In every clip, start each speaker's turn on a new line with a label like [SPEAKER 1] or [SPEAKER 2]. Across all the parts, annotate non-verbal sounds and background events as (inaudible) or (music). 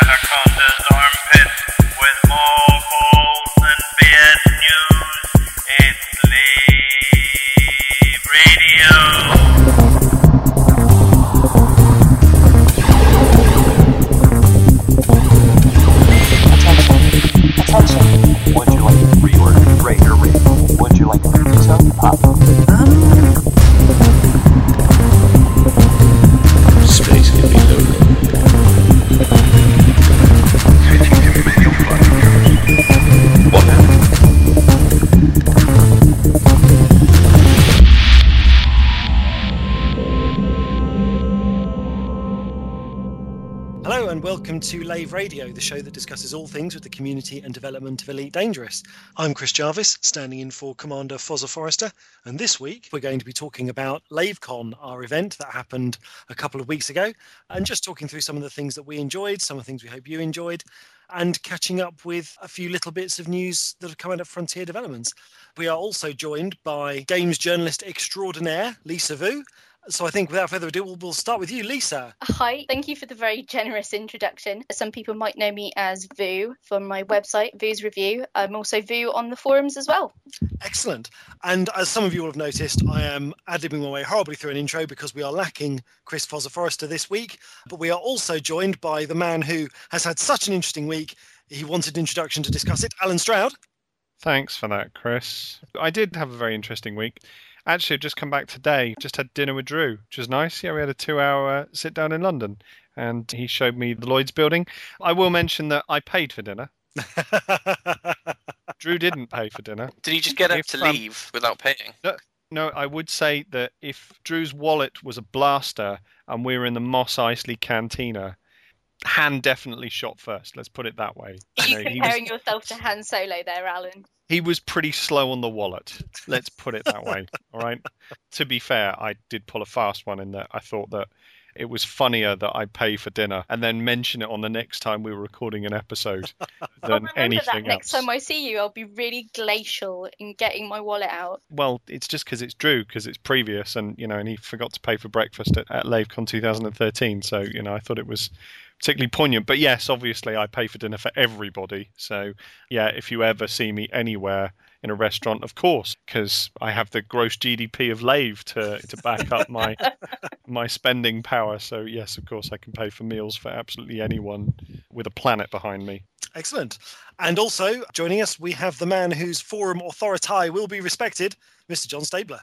[SPEAKER 1] Anaconda's armpit
[SPEAKER 2] to
[SPEAKER 3] Lave Radio, the show that discusses all things with the community and development of Elite Dangerous. I'm Chris Jarvis, standing in for Commander Fozzer Forrester, and this week we're going to be talking about LaveCon, our event that happened a couple of weeks ago, and just talking through some of the things that we enjoyed, some of the things we hope you enjoyed, and catching up with a few little bits of news that have come out of Frontier Developments. We are also joined by games journalist extraordinaire, Lisa Vu. So I think without further ado, we'll, we'll start with you, Lisa.
[SPEAKER 4] Hi, thank you for the very generous introduction. Some people might know me as Vu from my website, Vu's Review. I'm also Vu on the forums as well.
[SPEAKER 3] Excellent. And as some of you will have noticed, I am ad-libbing my way horribly through an intro because we are lacking Chris Fozzer Forrester this week. But we are also joined by the man who has had such an interesting week. He wanted an introduction to discuss it, Alan Stroud.
[SPEAKER 5] Thanks for that, Chris. I did have a very interesting week. Actually, I've just come back today. Just had dinner with Drew, which was nice. Yeah, we had a two-hour sit down in London, and he showed me the Lloyd's building. I will mention that I paid for dinner. (laughs) Drew didn't pay for dinner.
[SPEAKER 6] Did he just get up
[SPEAKER 5] If,
[SPEAKER 6] to
[SPEAKER 5] um,
[SPEAKER 6] leave without paying?
[SPEAKER 5] No, I would say that if Drew's wallet was a blaster and we were in the Mos Eisley Cantina, Han definitely shot first. Let's put it that way.
[SPEAKER 4] Are you
[SPEAKER 5] You know, he was
[SPEAKER 4] comparing yourself to Han Solo there, Alan?
[SPEAKER 5] He was pretty slow on the wallet. Let's put it that way. (laughs) All right. To be fair, I did pull a fast one in that I thought that it was funnier that I pay for dinner and then mention it on the next time we were recording an episode (laughs) than anything
[SPEAKER 4] that next time I see you. I'll be really glacial in getting my wallet out.
[SPEAKER 5] Well, it's just because it's Drew, because it's previous, and you know, and he forgot to pay for breakfast at, at LaveCon 2013. So you know, I thought it was particularly poignant. But yes, obviously, I pay for dinner for everybody. So yeah, if you ever see me anywhere in a restaurant, of course, because I have the gross GDP of Lave to to back up my (laughs) my spending power. So yes, of course, I can pay for meals for absolutely anyone with a planet behind me.
[SPEAKER 3] Excellent. And also joining us, we have the man whose forum authority will be respected, Mr. John Stabler.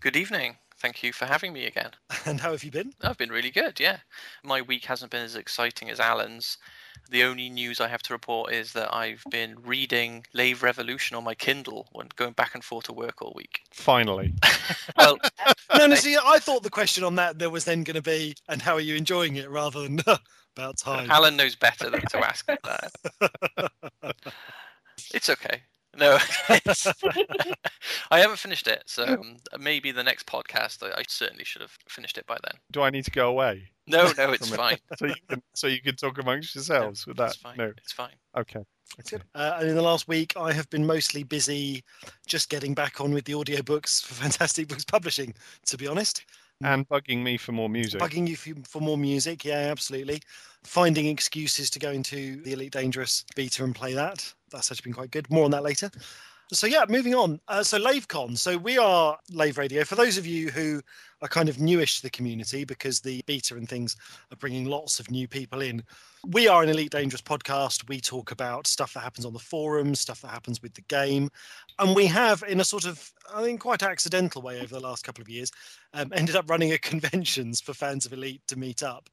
[SPEAKER 6] Good evening. Thank you for having me again. (laughs)
[SPEAKER 3] And how have you been?
[SPEAKER 6] I've been really good, yeah. My week hasn't been as exciting as Alan's. The only news I have to report is that I've been reading Lave Revolution on my Kindle when going back and forth to work all week.
[SPEAKER 5] Finally, (laughs)
[SPEAKER 6] Well,
[SPEAKER 3] No, no, see, I thought the question on that there was then going to be, and how are you enjoying it, rather than about time.
[SPEAKER 6] Alan knows better than to ask that. (laughs) It's okay. No, I haven't finished it, so um, maybe the next podcast I, I certainly should have finished it by then.
[SPEAKER 5] do I need to go away?
[SPEAKER 6] No, no, (laughs) it's fine. (laughs)
[SPEAKER 5] So you can so you can talk amongst (laughs) yourselves with that.
[SPEAKER 6] It's fine.
[SPEAKER 5] No,
[SPEAKER 6] It's fine.
[SPEAKER 5] okay. okay.
[SPEAKER 3] Uh, and in the last week, I have been mostly busy just getting back on with the audiobooks for Fantastic Books Publishing, to be honest. Mm.
[SPEAKER 5] And bugging me for more music.
[SPEAKER 3] Bugging you for, for more music, yeah, absolutely. Finding excuses to go into the Elite Dangerous beta and play that. That's actually been quite good. More on that later. So yeah, moving on. Uh, so LaveCon. So we are Lave Radio. For those of you who are kind of newish to the community, because the beta and things are bringing lots of new people in, we are an Elite Dangerous podcast. We talk about stuff that happens on the forums, stuff that happens with the game, and we have, in a sort of, I think, quite accidental way over the last couple of years, um, ended up running a (laughs) conventions for fans of Elite to meet up.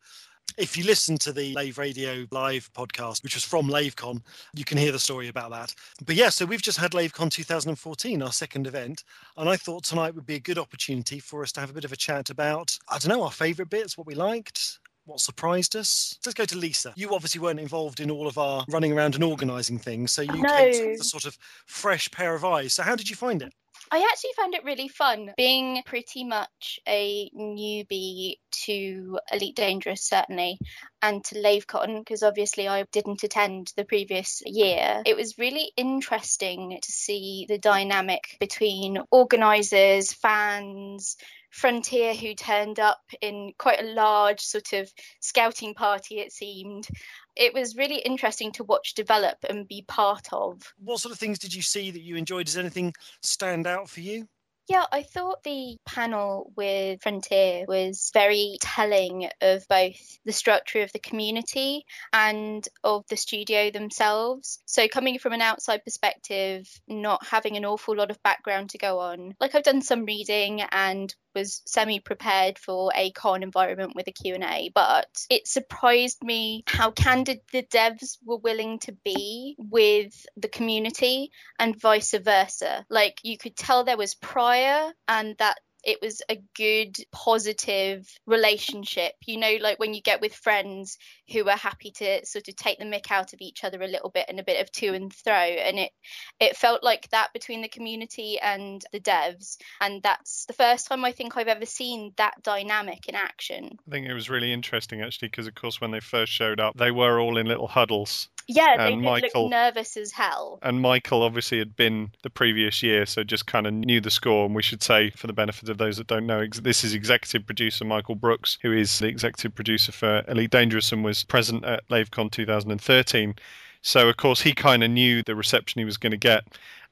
[SPEAKER 3] If you listen to the Lave Radio live podcast, which was from LaveCon, you can hear the story about that. But yeah, so we've just had LaveCon 2014, our second event, and I thought tonight would be a good opportunity for us to have a bit of a chat about, I don't know, our favourite bits, what we liked, what surprised us. Let's go to Lisa. You obviously weren't involved in all of our running around and organising things, so you came to
[SPEAKER 4] No.
[SPEAKER 3] with a sort of fresh pair of eyes. So how did you find it?
[SPEAKER 4] I actually found it really fun being pretty much a newbie to Elite Dangerous, certainly, and to LaveCon, because obviously I didn't attend the previous year. It was really interesting to see the dynamic between organisers, fans, Frontier who turned up in quite a large sort of scouting party, it seemed. It was really interesting to watch develop and be part of.
[SPEAKER 3] What sort of things did you see that you enjoyed? Does anything stand out for you?
[SPEAKER 4] Yeah, I thought the panel with Frontier was very telling of both the structure of the community and of the studio themselves. So, coming from an outside perspective, not having an awful lot of background to go on, like I've done some reading and was semi prepared for a con environment with a Q&A but it surprised me how candid the devs were willing to be with the community and vice versa. Like you could tell there was prior and that it was a good positive relationship you know like when you get with friends who are happy to sort of take the mick out of each other a little bit and a bit of to and throw. and it it felt like that between the community and the devs and that's the first time i think i've ever seen that dynamic in action
[SPEAKER 5] I think it was really interesting actually because, of course, when they first showed up, they were all in little huddles.
[SPEAKER 4] Yeah they
[SPEAKER 5] And Michael-
[SPEAKER 4] look nervous as hell
[SPEAKER 5] And Michael obviously had been the previous year, so just kind of knew the score. And we should say, for the benefit of those that don't know, ex- this is executive producer Michael Brooks, who is the executive producer for Elite Dangerous and was present at LaveCon 2013. So, of course, he kind of knew the reception he was going to get.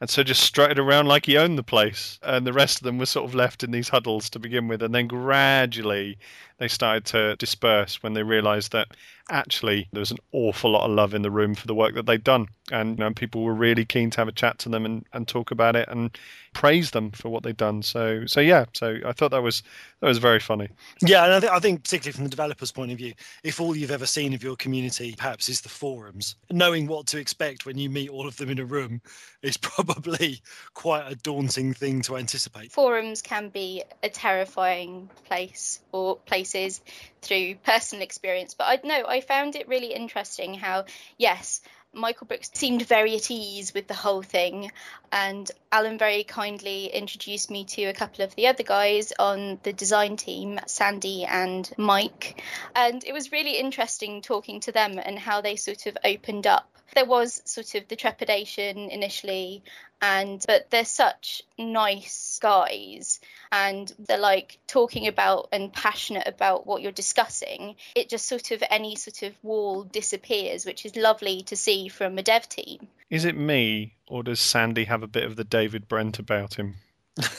[SPEAKER 5] And so just strutted around like he owned the place. And the rest of them were sort of left in these huddles to begin with. And then gradually they started to disperse when they realized that actually there was an awful lot of love in the room for the work that they'd done. And you know, people were really keen to have a chat to them and, and talk about it and praise them for what they'd done. So so yeah, so I thought that was that was very funny.
[SPEAKER 3] Yeah, and I, th- I think particularly from the developer's point of view, if all you've ever seen of your community perhaps is the forums, knowing what to expect when you meet all of them in a room is (laughs) probably (laughs) quite a daunting thing to anticipate.
[SPEAKER 4] forums can be a terrifying place or places through personal experience but i know i found it really interesting how yes michael brooks seemed very at ease with the whole thing and alan very kindly introduced me to a couple of the other guys on the design team sandy and mike. And it was really interesting talking to them and how they sort of opened up. There was sort of the trepidation initially and but they're such nice guys and they're like talking about and passionate about what you're discussing it just sort of any sort of wall disappears which is lovely to see from a dev team
[SPEAKER 5] Is it me or does Sandy have a bit of the David Brent about him?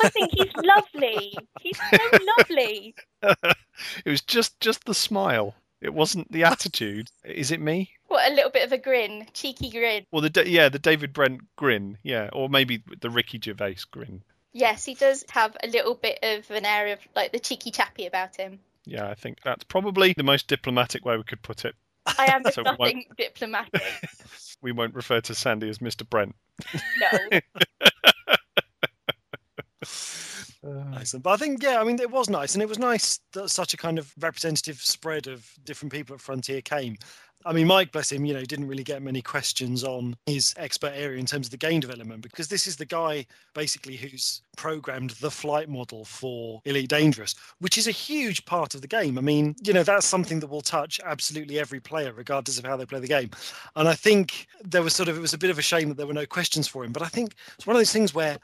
[SPEAKER 4] i think he's (laughs) lovely he's so lovely (laughs)
[SPEAKER 5] it was just just the smile. It wasn't the attitude. Is it me?
[SPEAKER 4] what a little bit of a grin cheeky grin
[SPEAKER 5] Well, the yeah, the David Brent grin, yeah, or maybe the Ricky Gervais grin.
[SPEAKER 4] yes he does have a little bit of an air of like the cheeky chappy about him
[SPEAKER 5] Yeah, I think that's probably the most diplomatic way we could put it.
[SPEAKER 4] i am (laughs)
[SPEAKER 5] So
[SPEAKER 4] nothing diplomatic (laughs)
[SPEAKER 5] We won't refer to Sandy as Mr. Brent.
[SPEAKER 4] no (laughs) Uh,
[SPEAKER 3] Excellent. But I think, yeah, I mean, it was nice. And it was nice that such a kind of representative spread of different people at Frontier came. I mean, Mike, bless him, you know, didn't really get many questions on his expert area in terms of the game development because this is the guy basically who's programmed the flight model for Elite Dangerous, which is a huge part of the game. I mean, you know, that's something that will touch absolutely every player, regardless of how they play the game. And I think there was sort of, it was a bit of a shame that there were no questions for him. But I think it's one of those things where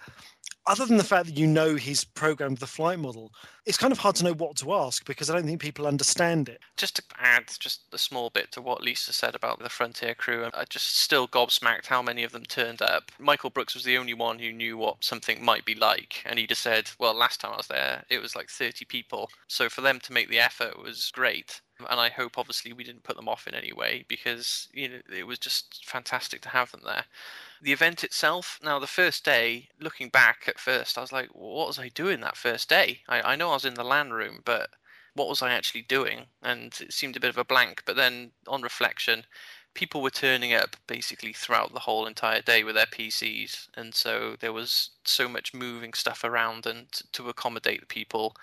[SPEAKER 3] other than the fact that you know he's programmed the flight model, it's kind of hard to know what to ask because I don't think people understand it.
[SPEAKER 6] Just to add just a small bit to what Lisa said about the Frontier crew, I just still gobsmacked how many of them turned up. Michael Brooks was the only one who knew what something might be like, and he just said, "Well, last time I was there, it was like 30 people." So for them to make the effort was great. And I hope, obviously, we didn't put them off in any way because you know it was just fantastic to have them there. The event itself, now the first day, looking back at first, I was like, what was I doing that first day? I, I know I was in the LAN room, but what was I actually doing? And it seemed a bit of a blank. But then on reflection, people were turning up basically throughout the whole entire day with their PCs. And so there was so much moving stuff around and to accommodate the people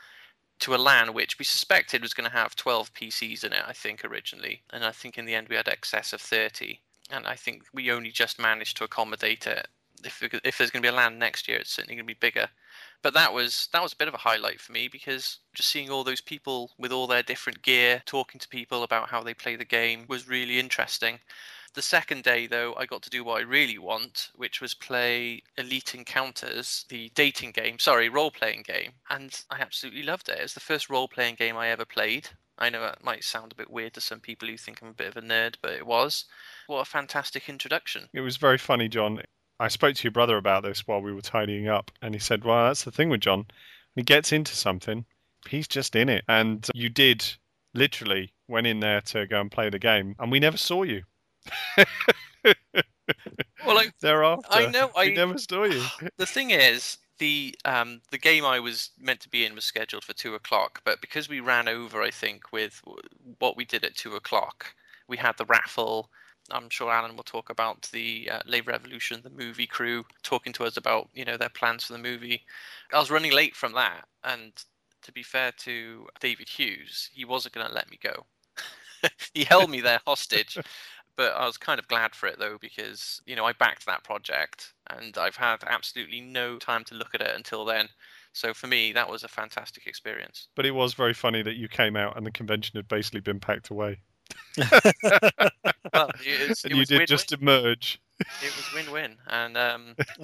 [SPEAKER 6] to a LAN which we suspected was going to have 12 PCs in it, I think, originally. And I think in the end we had excess of 30. And I think we only just managed to accommodate it if if there's going to be a LAN next year, it's certainly going to be bigger. But that was that was a bit of a highlight for me because just seeing all those people with all their different gear, talking to people about how they play the game was really interesting. The second day, though, I got to do what I really want, which was play Elite Encounters, the dating game, sorry, role playing game. And I absolutely loved it. It was the first role playing game I ever played. I know that might sound a bit weird to some people who think I'm a bit of a nerd, but it was. What a fantastic introduction.
[SPEAKER 5] It was very funny, John. I spoke to your brother about this while we were tidying up, and he said, Well, that's the thing with John. When he gets into something, he's just in it. And you did literally went in there to go and play the game, and we never saw you. (laughs)
[SPEAKER 6] Well, I,
[SPEAKER 5] Thereafter,
[SPEAKER 6] I know, I-
[SPEAKER 5] never saw you. (sighs)
[SPEAKER 6] the thing is, the um the game I was meant to be in was scheduled for two o'clock, but because we ran over, I think with what we did at two o'clock, we had the raffle. I'm sure Alan will talk about the uh, Lave Revolution, the movie crew talking to us about you know their plans for the movie. I was running late from that, and to be fair to David Hughes, he wasn't going to let me go. (laughs) he held me there hostage, (laughs) but I was kind of glad for it though because you know I backed that project and I've had absolutely no time to look at it until then. So for me, that was a fantastic experience.
[SPEAKER 5] But it was very funny that you came out and the convention had basically been packed away. (laughs)
[SPEAKER 6] Well, it, was-
[SPEAKER 5] and you did
[SPEAKER 6] win-win.
[SPEAKER 5] just emerge.
[SPEAKER 6] It was win-win, and um, (laughs)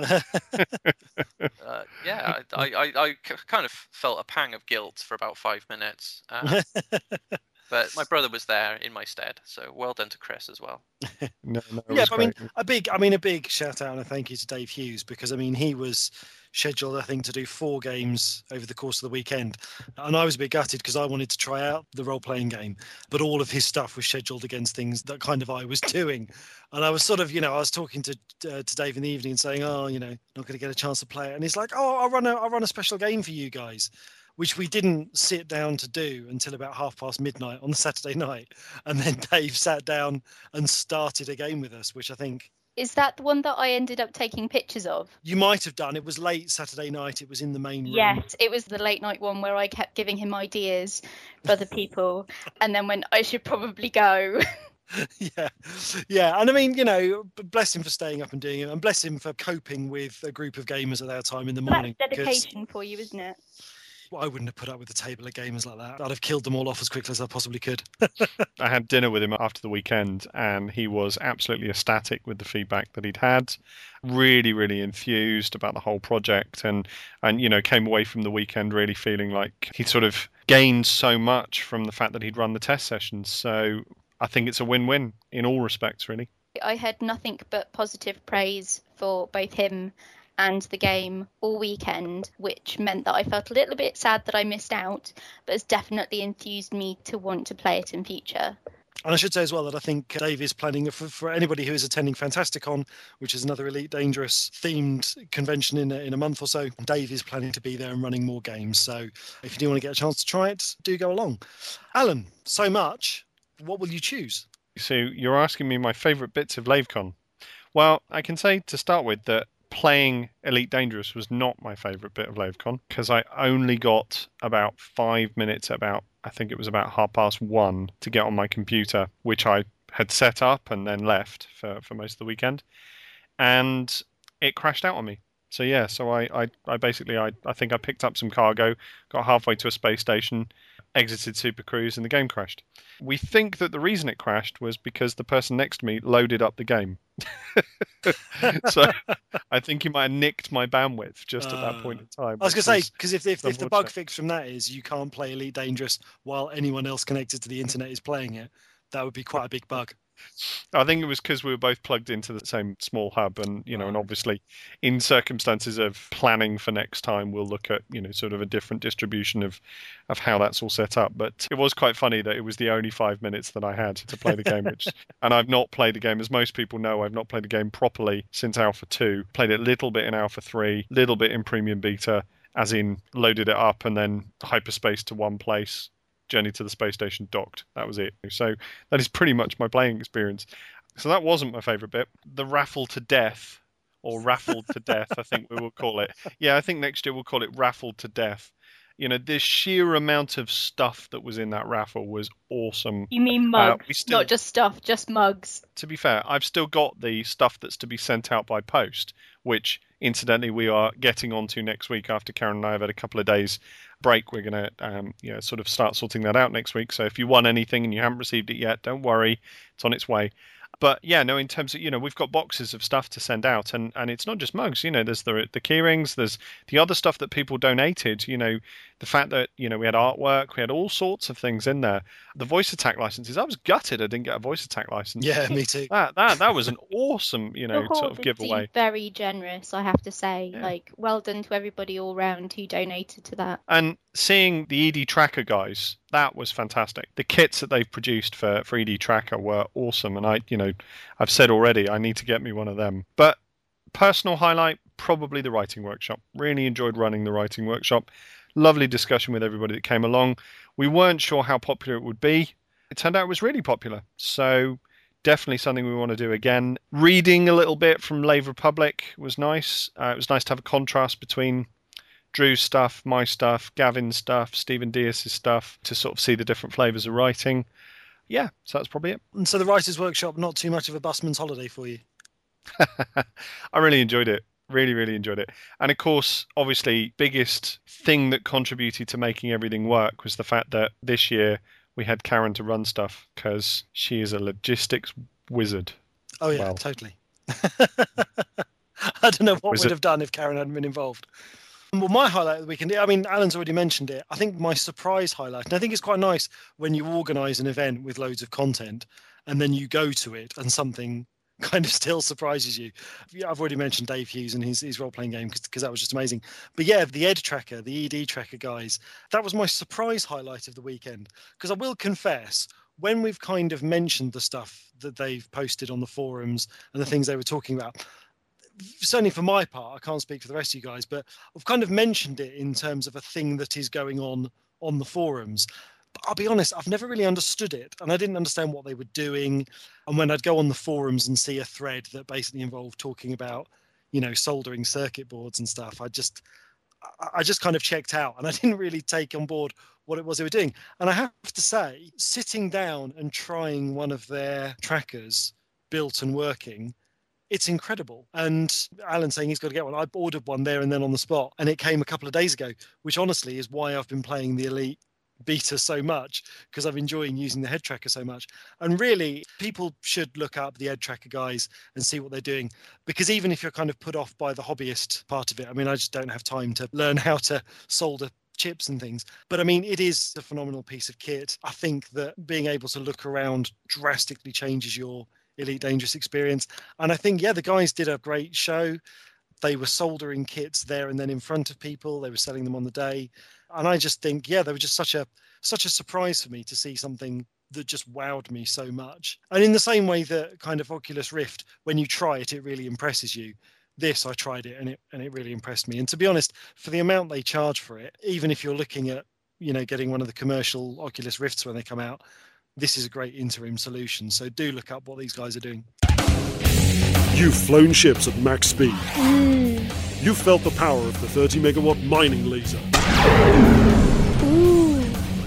[SPEAKER 6] uh, yeah, I, I, I, kind of felt a pang of guilt for about five minutes. Uh, (laughs) but my brother was there in my stead, so well done to Chris as well. (laughs)
[SPEAKER 5] No, no,
[SPEAKER 3] yeah, but I mean, a big, I mean, a big shout out and a thank you to Dave Hughes because I mean, he was scheduled, I think, to do four games over the course of the weekend, and I was a bit gutted because I wanted to try out the role playing game, but all of his stuff was scheduled against things that kind of I was doing, and I was sort of, you know, I was talking to uh, to Dave in the evening saying, oh, you know, not going to get a chance to play it, and he's like, oh, I'll run a, I'll run a special game for you guys. Which we didn't sit down to do until about half past midnight on the (laughs) Saturday night. And then (laughs) Dave sat down and started a game with us, which I think
[SPEAKER 4] Is that the one that I ended up taking pictures of?
[SPEAKER 3] you might have done. It was late Saturday night. It was in the main room.
[SPEAKER 4] Yes, it was the late night one where I kept giving him ideas for other people, (laughs) and then when I should probably go.
[SPEAKER 3] yeah. Yeah. And I mean, you know, bless him for staying up and doing it, and bless him for coping with a group of gamers at that time in the morning.
[SPEAKER 4] That's dedication for you, isn't it?
[SPEAKER 3] I wouldn't have put up with a table of gamers like that. I'd have killed them all off as quickly as I possibly could. (laughs)
[SPEAKER 5] I had dinner with him after the weekend, and he was absolutely ecstatic with the feedback that he'd had. Really, really enthused about the whole project, and and you know came away from the weekend really feeling like he sort of gained so much from the fact that he'd run the test sessions. So I think it's a win-win in all respects, really.
[SPEAKER 4] I heard nothing but positive praise for both him and the game all weekend, which meant that I felt a little bit sad that I missed out, but has definitely enthused me to want to play it in future.
[SPEAKER 3] And I should say as well that I think uh, Dave is planning for, for anybody who is attending Fantasticon, which is another Elite Dangerous themed convention in a, in a month or so. Dave is planning to be there and running more games. So if you do want to get a chance to try it, do go along. Alan, so much. What will you choose?
[SPEAKER 5] So you're asking me my favourite bits of LaveCon. Well, I can say to start with that playing Elite Dangerous was not my favourite bit of LaveCon because I only got about five minutes, about I think it was about half past one, to get on my computer, which I had set up and then left for, for most of the weekend, and it crashed out on me. So yeah, so I, I, I basically I, I think I picked up some cargo, got halfway to a space station, exited Super Cruise, and the game crashed. We think that the reason it crashed was because the person next to me loaded up the game. (laughs) so I think he might have nicked my bandwidth just at that point in uh, time.
[SPEAKER 3] I was going to say, because if, if, if the bug fix from that is you can't play Elite Dangerous while anyone else connected to the internet is playing it, that would be quite a big bug.
[SPEAKER 5] I think it was because we were both plugged into the same small hub, and you know, and obviously, in circumstances of planning for next time, we'll look at you know sort of a different distribution of of how that's all set up. But it was quite funny that it was the only five minutes that I had to play the game, which (laughs) and I've not played the game as most people know. I've not played the game properly since Alpha Two. Played it a little bit in Alpha Three, little bit in Premium Beta, as in loaded it up and then hyperspace to one place journey to the space station docked. That was it. So that is pretty much my playing experience. So that wasn't my favourite bit. The raffle to death, or raffled to death, I think we will call it. Yeah, I think next year we'll call it raffled to death. You know, the sheer amount of stuff that was in that raffle was awesome.
[SPEAKER 4] You mean
[SPEAKER 5] Uh,
[SPEAKER 4] mugs,
[SPEAKER 5] we still-
[SPEAKER 4] not just stuff, just mugs.
[SPEAKER 5] To be fair, I've still got the stuff that's to be sent out by post, which incidentally we are getting onto next week after Karen and I have had a couple of days break. We're going to, um, you know, sort of start sorting that out next week. So if you want anything and you haven't received it yet, don't worry, it's on its way. But yeah, no, in terms of you know, we've got boxes of stuff to send out, and and it's not just mugs. You know, there's the the keyrings, there's the other stuff that people donated. You know, the fact that you know we had artwork, we had all sorts of things in there. The VoiceAttack licenses, I was gutted I didn't get a VoiceAttack license.
[SPEAKER 3] Yeah, me too. (laughs)
[SPEAKER 5] That that that was an awesome, you know, sort of giveaway.
[SPEAKER 4] very generous, I have to say.
[SPEAKER 5] Yeah.
[SPEAKER 4] Like, well done to everybody all round who donated to that.
[SPEAKER 5] And seeing the ED Tracker guys, that was fantastic. The kits that they've produced for, for ED Tracker were awesome. And I, you know, I've said already, I need to get me one of them. But personal highlight, probably the writing workshop. Really enjoyed running the writing workshop. Lovely discussion with everybody that came along. We weren't sure how popular it would be. It turned out it was really popular. So definitely something we want to do again. Reading a little bit from Lave Republic was nice. Uh, it was nice to have a contrast between Drew's stuff, my stuff, Gavin's stuff, Stephen Diaz's stuff to sort of see the different flavours of writing. Yeah, so that's probably it.
[SPEAKER 3] And so the writers' workshop, not too much of a busman's holiday for you. (laughs)
[SPEAKER 5] I really enjoyed it. Really, really enjoyed it. And of course, obviously, biggest thing that contributed to making everything work was the fact that this year we had Karen to run stuff because she is a logistics wizard.
[SPEAKER 3] Oh yeah,
[SPEAKER 5] Well.
[SPEAKER 3] totally. (laughs) I don't know what
[SPEAKER 5] Was
[SPEAKER 3] we'd have done if Karen hadn't been involved. Well, my highlight of the weekend, I mean, Alan's already mentioned it. I think my surprise highlight, and I think it's quite nice when you organise an event with loads of content and then you go to it and something (laughs) kind of still surprises you. I've already mentioned Dave Hughes and his, his role playing game because that was just amazing. But yeah, the Ed Tracker, the ED Tracker guys, that was my surprise highlight of the weekend. Because I will confess, when we've kind of mentioned the stuff that they've posted on the forums and the things they were talking about, certainly for my part, I can't speak for the rest of you guys, but I've kind of mentioned it in terms of a thing that is going on on the forums. But I'll be honest, I've never really understood it, and I didn't understand what they were doing. And when I'd go on the forums and see a thread that basically involved talking about, you know, soldering circuit boards and stuff, I just, I- just kind of checked out, and I (laughs) didn't really take on board what it was they were doing. And I have to say, sitting down and trying one of their trackers, built and working, it's incredible. And Alan saying he's got to get one. I ordered one there and then on the spot, and it came a couple of days ago, which honestly is why I've been playing the Elite beta so much because I've enjoying using the head tracker so much. And really, people should look up the head tracker guys and see what they're doing because even if you're kind of put off by the hobbyist part of it, I mean, I just don't have time to learn how to solder chips and things. But I mean, it is a phenomenal piece of kit. I think that being able to look around drastically changes your Elite Dangerous experience. And I think, yeah, the guys did a great show. They were soldering kits there and then in front of people. They were selling them on the day. And I just think, yeah, they were just such a such a surprise for me to see something that just wowed me so much. And in the same way that kind of Oculus Rift, when you try it, it really impresses you. This I tried it and it and it really impressed me. And to be honest, for the amount they charge for it, even if you're looking at, you know, getting one of the commercial Oculus Rifts when they come out, this is a great interim solution. So do look up what these guys are doing.
[SPEAKER 7] You've flown ships at max speed. Mm. You've felt the power of the 30 megawatt mining laser.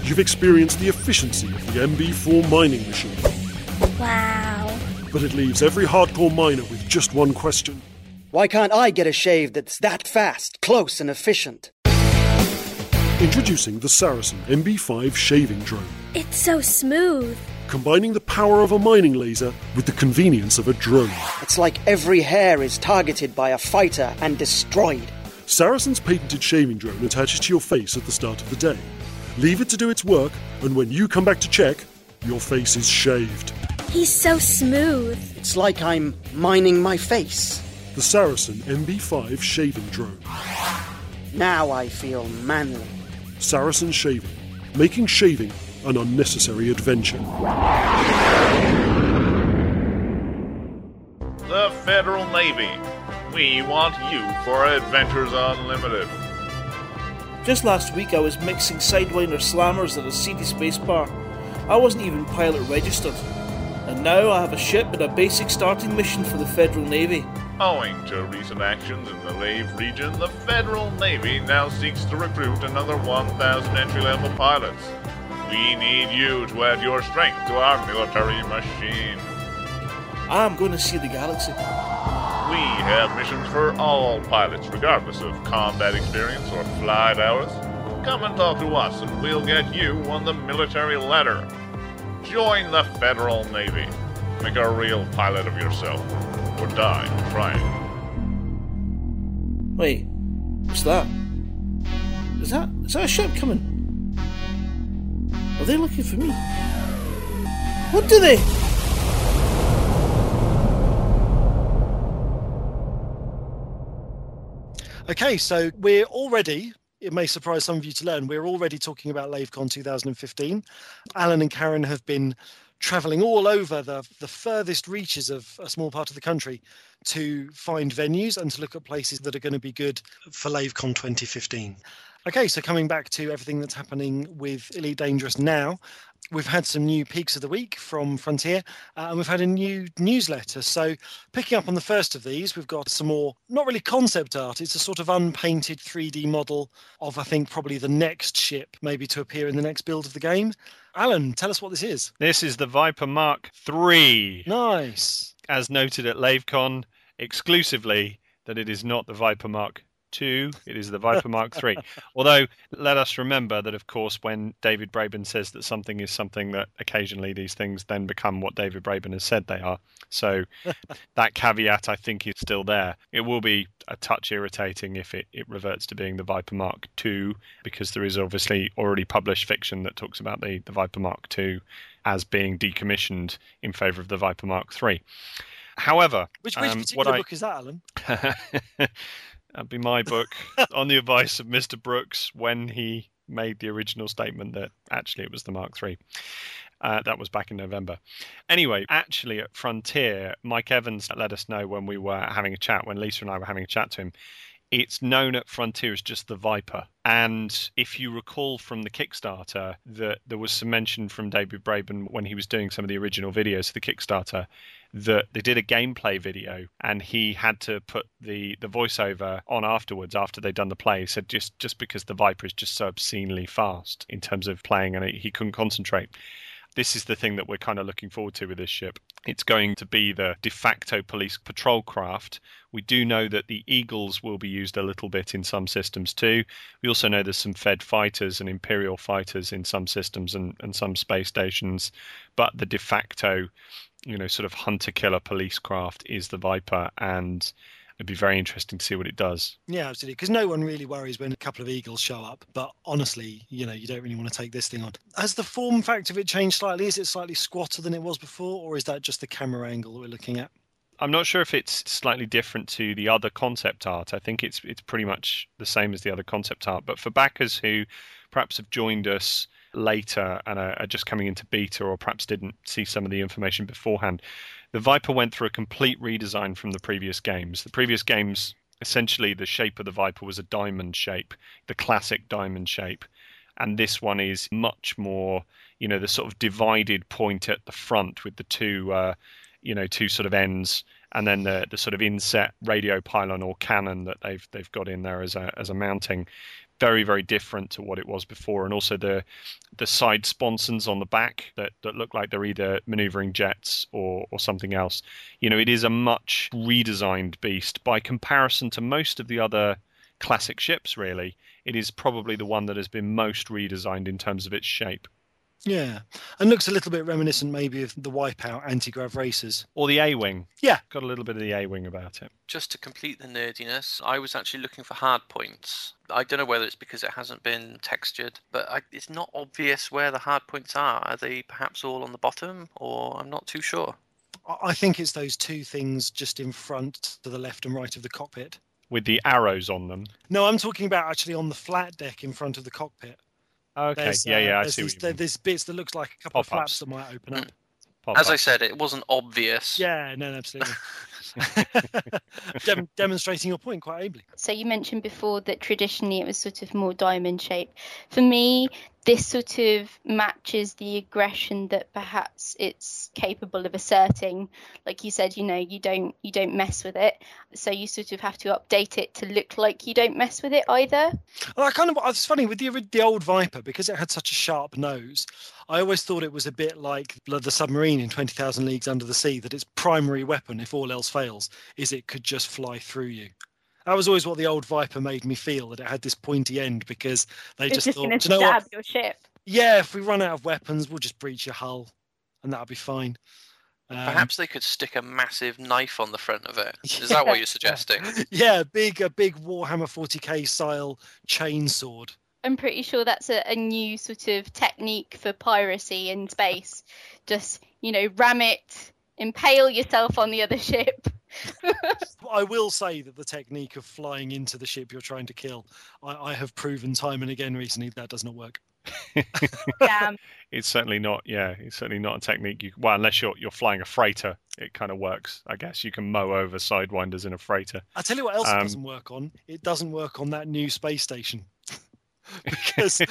[SPEAKER 7] You've experienced the efficiency of the MB4 mining machine.
[SPEAKER 8] Wow.
[SPEAKER 7] But it leaves every hardcore miner with just one question.
[SPEAKER 9] Why can't I get a shave that's that fast, close, and efficient?
[SPEAKER 7] Introducing the Saracen MB5 shaving drone,
[SPEAKER 8] It's so smooth.
[SPEAKER 7] combining the power of a mining laser with the convenience of a drone.
[SPEAKER 9] It's like every hair is targeted by a fighter and destroyed.
[SPEAKER 7] Saracen's patented shaving drone attaches to your face at the start of the day. Leave it to do its work, and when you come back to check, your face is shaved.
[SPEAKER 8] He's so smooth.
[SPEAKER 9] It's like I'm mining my face.
[SPEAKER 7] The Saracen MB5 shaving drone.
[SPEAKER 9] Now I feel manly.
[SPEAKER 7] Saracen Shaving, making shaving an unnecessary adventure.
[SPEAKER 1] The Federal Navy. We want you for Adventures Unlimited.
[SPEAKER 10] Just last week I was mixing Sidewinder slammers at a seedy space bar. I wasn't even pilot registered. And now I have a ship and a basic starting mission for the Federal Navy.
[SPEAKER 1] Owing to recent actions in the Lave region, the Federal Navy now seeks to recruit another 1,000 entry level pilots. We need you to add your strength to our military machine.
[SPEAKER 10] I'm going to see the galaxy.
[SPEAKER 1] We have missions for all pilots, regardless of combat experience or flight hours. Come and talk to us, and we'll get you on the military ladder. Join the Federal Navy. Make a real pilot of yourself, or die trying.
[SPEAKER 10] Wait, what's that? Is that is that a ship coming? Are they looking for me? What do they?
[SPEAKER 3] Okay, so we're already, it may surprise some of you to learn, we're already talking about LaveCon 2015. Alan and Karen have been traveling all over the, the furthest reaches of a small part of the country to find venues and to look at places that are going to be good for LaveCon 2015. Okay, so coming back to everything that's happening with Elite Dangerous now, we've had some new peeks of the week from Frontier, uh, and we've had a new newsletter. So, picking up on the first of these, we've got some more, not really concept art, it's a sort of unpainted 3D model of, I think, probably the next ship, maybe to appear in the next build of the game. Alan, tell us what this is.
[SPEAKER 5] This is the Viper Mark III.
[SPEAKER 3] Nice.
[SPEAKER 5] As noted at LaveCon, exclusively that it is not the Viper Mark II, it is the Viper Mark III. Although, let us remember that, of course, when David Braben says that something is something, that occasionally these things then become what David Braben has said they are. So, (laughs) that caveat, I think, is still there. It will be a touch irritating if it, it reverts to being the Viper Mark II, because there is obviously already published fiction that talks about the, the Viper Mark II as being decommissioned in favour of the Viper Mark III. However,
[SPEAKER 3] which, which
[SPEAKER 5] um,
[SPEAKER 3] particular
[SPEAKER 5] I,
[SPEAKER 3] book is that, Alan? (laughs)
[SPEAKER 5] That'd be my book (laughs) on the advice of Mr. Brooks when he made the original statement that actually it was the Mark III. Uh, that was back in November. Anyway, actually at Frontier, Mike Evans let us know when we were having a chat, when Lisa and I were having a chat to him. It's known at Frontier as just the Viper. And if you recall from the Kickstarter, that there was some mention from David Braben when he was doing some of the original videos for the Kickstarter that they did a gameplay video and he had to put the the voiceover on afterwards after they'd done the play he said just just because the viper is just so obscenely fast in terms of playing and he couldn't concentrate this is the thing that we're kind of looking forward to with this ship. It's going to be the de facto police patrol craft. We do know that the Eagles will be used a little bit in some systems too. We also know there's some Fed fighters and Imperial fighters in some systems and, and some space stations, but the de facto, you know, sort of hunter killer police craft is the Viper and it'd be very interesting to see what it does.
[SPEAKER 3] Yeah, absolutely. Because no one really worries when a couple of eagles show up. But honestly, you know, you don't really want to take this thing on. Has the form factor of it changed slightly? Is it slightly squatter than it was before, or is that just the camera angle that we're looking at?
[SPEAKER 5] I'm not sure if it's slightly different to the other concept art. I think it's it's pretty much the same as the other concept art. But for backers who perhaps have joined us later and are, are just coming into beta, or perhaps didn't see some of the information beforehand, the Viper went through a complete redesign from the previous games. The previous games, essentially, the shape of the Viper was a diamond shape, the classic diamond shape. And this one is much more, you know, the sort of divided point at the front with the two, uh, you know, two sort of ends, and then the the sort of inset radio pylon or cannon that they've they've got in there as a as a mounting very very different to what it was before. And also the the side sponsons on the back that, that look like they're either maneuvering jets or or something else. You know it is a much redesigned beast. By comparison to most of the other classic ships really it is probably the one that has been most redesigned in terms of its shape
[SPEAKER 3] yeah, and looks a little bit reminiscent maybe of the Wipeout anti-grav racers.
[SPEAKER 5] or the a-wing
[SPEAKER 3] Yeah.
[SPEAKER 5] got a little bit of the a-wing about it
[SPEAKER 6] Just to complete the nerdiness, I was actually looking for hard points. I don't know whether it's because it hasn't been textured, but I, it's not obvious where the hard points are. Are they perhaps all on the bottom, or I'm not too sure.
[SPEAKER 3] I- I think it's those two things just in front to the left and right of the cockpit.
[SPEAKER 5] with the arrows on them
[SPEAKER 3] No, I'm talking about actually on the flat deck in front of the cockpit.
[SPEAKER 5] Okay
[SPEAKER 3] There's,
[SPEAKER 5] yeah
[SPEAKER 3] uh,
[SPEAKER 5] yeah i
[SPEAKER 3] there's
[SPEAKER 5] see
[SPEAKER 3] these,
[SPEAKER 5] what you mean.
[SPEAKER 3] there's bits that looks like a couple of
[SPEAKER 5] Pop-ups.
[SPEAKER 3] flaps that might open up.
[SPEAKER 6] As I said, it wasn't obvious.
[SPEAKER 3] Yeah, no, absolutely. (laughs) (laughs) Dem- demonstrating your point quite ably.
[SPEAKER 4] So you mentioned before that traditionally it was sort of more diamond shape. For me, this sort of matches the aggression that perhaps it's capable of asserting like you said you know you don't you don't mess with it so you sort of have to update it to look like you don't mess with it either
[SPEAKER 3] Well, I kind of it's funny with the the old Viper because it had such a sharp nose. I always thought it was a bit like the submarine in Twenty Thousand Leagues Under the Sea. That its primary weapon, if all else fails, is it could just fly through you. That was always what the old Viper made me feel that it had this pointy end because they
[SPEAKER 4] it's
[SPEAKER 3] just,
[SPEAKER 4] just
[SPEAKER 3] thought,
[SPEAKER 4] to
[SPEAKER 3] "Do you know
[SPEAKER 4] stab
[SPEAKER 3] what?
[SPEAKER 4] your ship
[SPEAKER 3] Yeah, if we run out of weapons, we'll just breach your hull, and that'll be fine. Um,
[SPEAKER 6] Perhaps they could stick a massive knife on the front of it. Is that what you're suggesting? (laughs)
[SPEAKER 3] yeah, big a big Warhammer 40k style chainsword.
[SPEAKER 4] i'm pretty sure that's a, a new sort of technique for piracy in space just you know ram it impale yourself on the other (laughs) ship
[SPEAKER 3] I will say that the technique of flying into the ship you're trying to kill, I, I have proven time and again recently that does not work. (laughs)
[SPEAKER 4] damn
[SPEAKER 5] It's certainly not. Yeah, it's certainly not a technique. You well, unless you're you're flying a freighter, it kind of works. I guess you can mow over sidewinders in a freighter.
[SPEAKER 3] I tell you what else it
[SPEAKER 5] Um,
[SPEAKER 3] doesn't work on. It doesn't work on that new space station. (laughs) because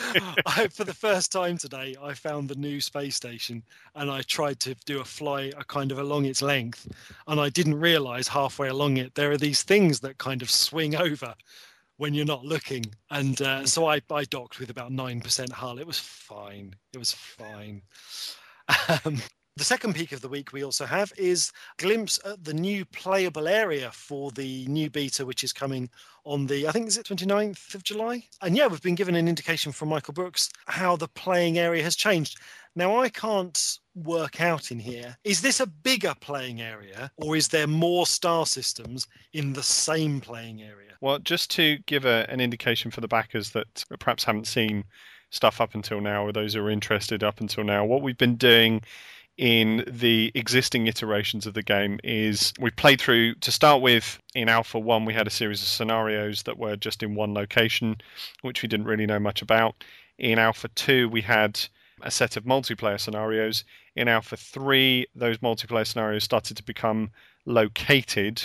[SPEAKER 3] I, for the first time today, I found the new space station and I tried to do a fly a kind of along its length, and I didn't realize halfway along it there are these things that kind of swing (laughs) over when you're not looking, and uh, so I, I docked with about nine percent hull. It was fine. It was fine. (laughs) Um, the second peek of the week we also have is glimpse at the new playable area for the new beta, which is coming on the, I think, is it 29th of July? And yeah, we've been given an indication from Michael Brooks how the playing area has changed. Now, I can't work out in here, is this a bigger playing area or is there more star systems in the same playing area?
[SPEAKER 5] Well, just to give a, an indication for the backers that perhaps haven't seen stuff up until now, or those who are interested up until now, what we've been doing in the existing iterations of the game is we played through to start with in alpha 1 we had a series of scenarios that were just in one location which we didn't really know much about. In alpha 2 we had a set of multiplayer scenarios. In alpha 3 those multiplayer scenarios started to become located.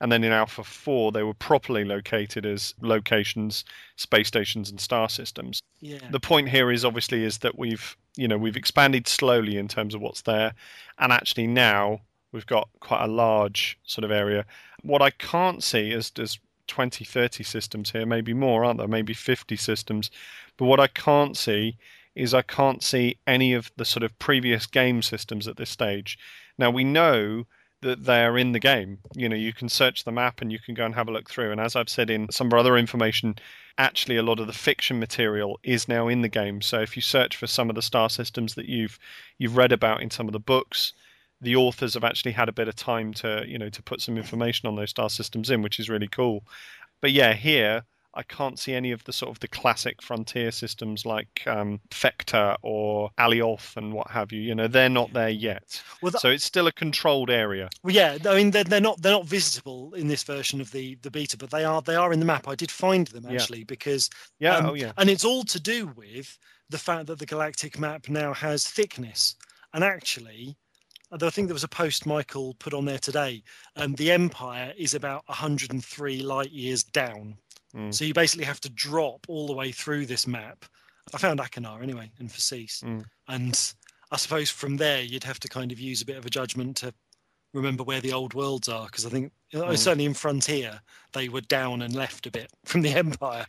[SPEAKER 5] And then in alpha 4 they were properly located as locations space stations and star systems.
[SPEAKER 3] Yeah.
[SPEAKER 5] the point here is obviously is that we've you know we've expanded slowly in terms of what's there. And actually now we've got quite a large sort of area. What i can't see is there's 20 30 systems here maybe more aren't there? Maybe 50 systems. But what i can't see is i can't see any of the sort of previous game systems at this stage. Now we know that they're in the game. You know, you can search the map and you can go and have a look through. And as I've said in some other information, actually a lot of the fiction material is now in the game. So if you search for some of the star systems that you've you've read about in some of the books, the authors have actually had a bit of time to you know to put some information on those star systems in, which is really cool. But yeah, here I can't see any of the sort of the classic frontier systems like um, Fecta or Alioth and what have you. You know, they're not there yet.
[SPEAKER 3] Well, that-
[SPEAKER 5] so it's still a controlled area.
[SPEAKER 3] Well, yeah, I mean they're, they're not they're not visitable in this version of the the beta, but they are they are in the map. I did find them
[SPEAKER 5] Yeah.
[SPEAKER 3] actually because
[SPEAKER 5] Yeah,
[SPEAKER 3] um,
[SPEAKER 5] oh yeah.
[SPEAKER 3] and it's all to do with the fact that the galactic map now has thickness. And actually, although I think there was a post Michael put on there today, um, the Empire is about 103 light years down.
[SPEAKER 5] Mm.
[SPEAKER 3] So you basically have to drop all the way through this map. I found Achenar anyway, and Fasis.
[SPEAKER 5] Mm.
[SPEAKER 3] And I suppose from there you'd have to kind of use a bit of a judgment to remember where the old worlds are, because I think
[SPEAKER 5] Mm.
[SPEAKER 3] certainly in Frontier they were down and left a bit from the (laughs) Empire.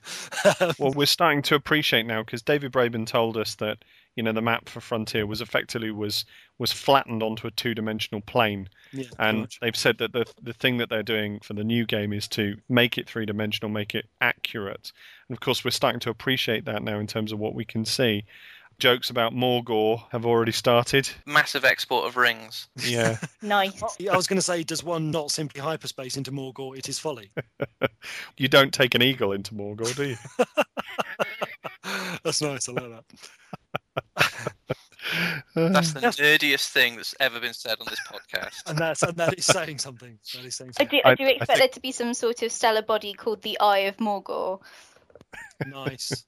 [SPEAKER 5] well, we're starting to appreciate now because David Braben told us that you know the map for Frontier was effectively was was flattened onto a two-dimensional plane,
[SPEAKER 3] Yeah,
[SPEAKER 5] and
[SPEAKER 3] much.
[SPEAKER 5] they've said that the the thing that they're doing for the new game is to make it three-dimensional, make it accurate, and of course we're starting to appreciate that now in terms of what we can see. Jokes about Morgor have already started.
[SPEAKER 6] Massive export of rings.
[SPEAKER 5] Yeah, (laughs)
[SPEAKER 4] nice oh,
[SPEAKER 3] I was going to say, does one not simply hyperspace into Morgor? It is folly. (laughs)
[SPEAKER 5] you don't take an eagle into Morgor, do you? (laughs)
[SPEAKER 3] That's nice. I like that.
[SPEAKER 6] That's the nerdiest thing that's ever been said on this podcast.
[SPEAKER 3] And that's and that is saying something. That is saying
[SPEAKER 4] I
[SPEAKER 3] something.
[SPEAKER 4] do, I
[SPEAKER 5] I-
[SPEAKER 4] do
[SPEAKER 5] I
[SPEAKER 4] expect
[SPEAKER 5] think-
[SPEAKER 4] there to be some sort of stellar body called the Eye of Morgor.
[SPEAKER 3] Nice.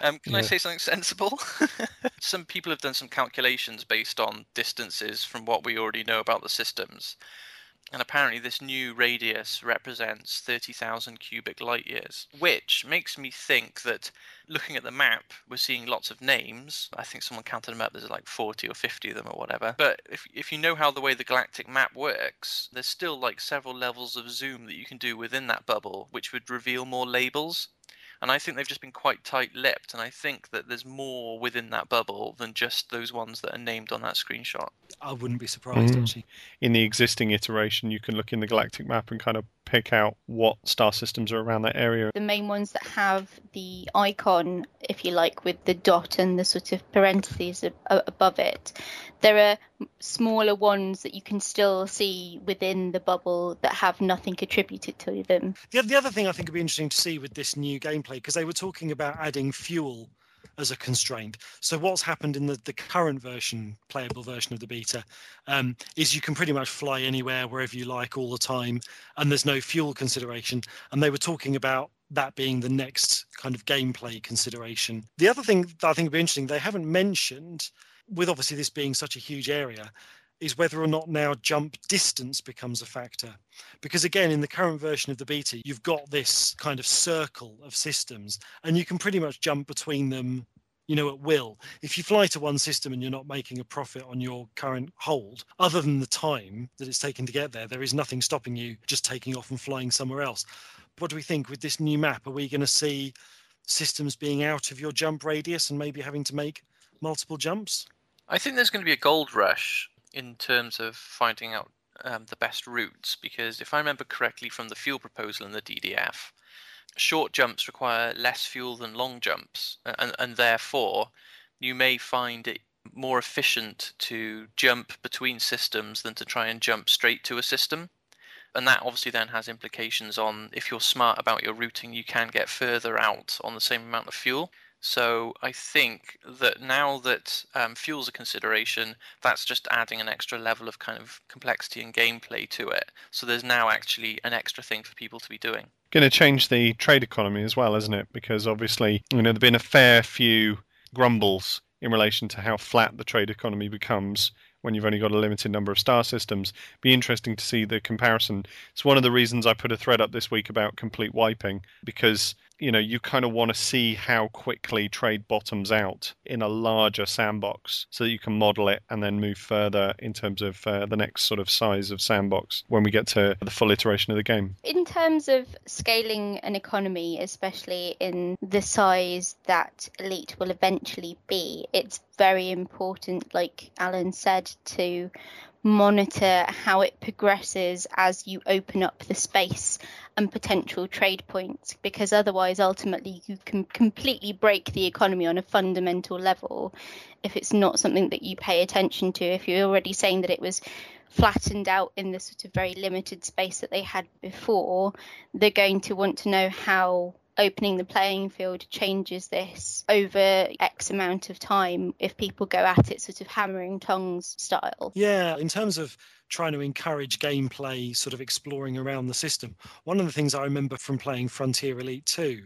[SPEAKER 6] Um, can I
[SPEAKER 5] Yeah.
[SPEAKER 6] say something sensible? (laughs) some people have done some calculations based on distances from what we already know about the systems. And apparently, this new radius represents 30,000 cubic light years, which makes me think that looking at the map, we're seeing lots of names. I think someone counted them up, there's like 40 or 50 of them or whatever. But if, if you know how the way the galactic map works, there's still like several levels of zoom that you can do within that bubble, which would reveal more labels and I think they've just been quite tight-lipped. And I think that there's more within that bubble than just those ones that are named on that screenshot.
[SPEAKER 3] I wouldn't be surprised
[SPEAKER 5] Mm.
[SPEAKER 3] actually.
[SPEAKER 5] In the existing iteration, you can look in the galactic map and kind of pick out what star systems are around that area.
[SPEAKER 4] The main ones that have the icon, if you like, with the dot and the sort of parentheses above it, there are smaller ones that you can still see within the bubble that have nothing attributed to them.
[SPEAKER 3] The, the other thing I think would be interesting to see with this new gameplay, because they were talking about adding fuel as a constraint. So what's happened in the, the current version, playable version of the beta, um, is you can pretty much fly anywhere, wherever you like, all the time, and there's no fuel consideration. And they were talking about that being the next kind of gameplay consideration. The other thing that I think would be interesting, they haven't mentioned, with obviously this being such a huge area, is whether or not now jump distance becomes a factor. Because again, in the current version of the beta, you've got this kind of circle of systems, and you can pretty much jump between them, you know, at will. If you fly to one system and you're not making a profit on your current hold, other than the time that it's taken to get there, there is nothing stopping you just taking off and flying somewhere else. What do we think with this new map? Are we going to see systems being out of your jump radius and maybe having to make multiple jumps?
[SPEAKER 6] I think there's going to be a gold rush in terms of finding out um, the best routes because if I remember correctly from the fuel proposal in the DDF, short jumps require less fuel than long jumps, and, and therefore you may find it more efficient to jump between systems than to try and jump straight to a system. And that obviously then has implications on if you're smart about your routing, you can get further out on the same amount of fuel. So I think that now that um, fuel's a consideration, that's just adding an extra level of kind of complexity and gameplay to it. So there's now actually an extra thing for people to be doing.
[SPEAKER 5] Going to change the trade economy as well, isn't it? Because obviously, you know, there've been a fair few grumbles in relation to how flat the trade economy becomes when you've only got a limited number of star systems. Be interesting to see the comparison. It's one of the reasons I put a thread up this week about complete wiping because you know you kind of want to see how quickly trade bottoms out in a larger sandbox so that you can model it and then move further in terms of uh, the next sort of size of sandbox when we get to the full iteration of the game.
[SPEAKER 4] In terms of scaling an economy, especially in the size that Elite will eventually be, it's very important, like Alan said, to monitor how it progresses as you open up the space and potential trade points because otherwise ultimately you can completely break the economy on a fundamental level if it's not something that you pay attention to. If you're already saying that it was flattened out in the sort of very limited space that they had before they're going to want to know how opening the playing field changes this over X amount of time if people go at it sort of hammering tongs style.
[SPEAKER 3] Yeah, in terms of trying to encourage gameplay, sort of exploring around the system, one of the things I remember from playing Frontier Elite 2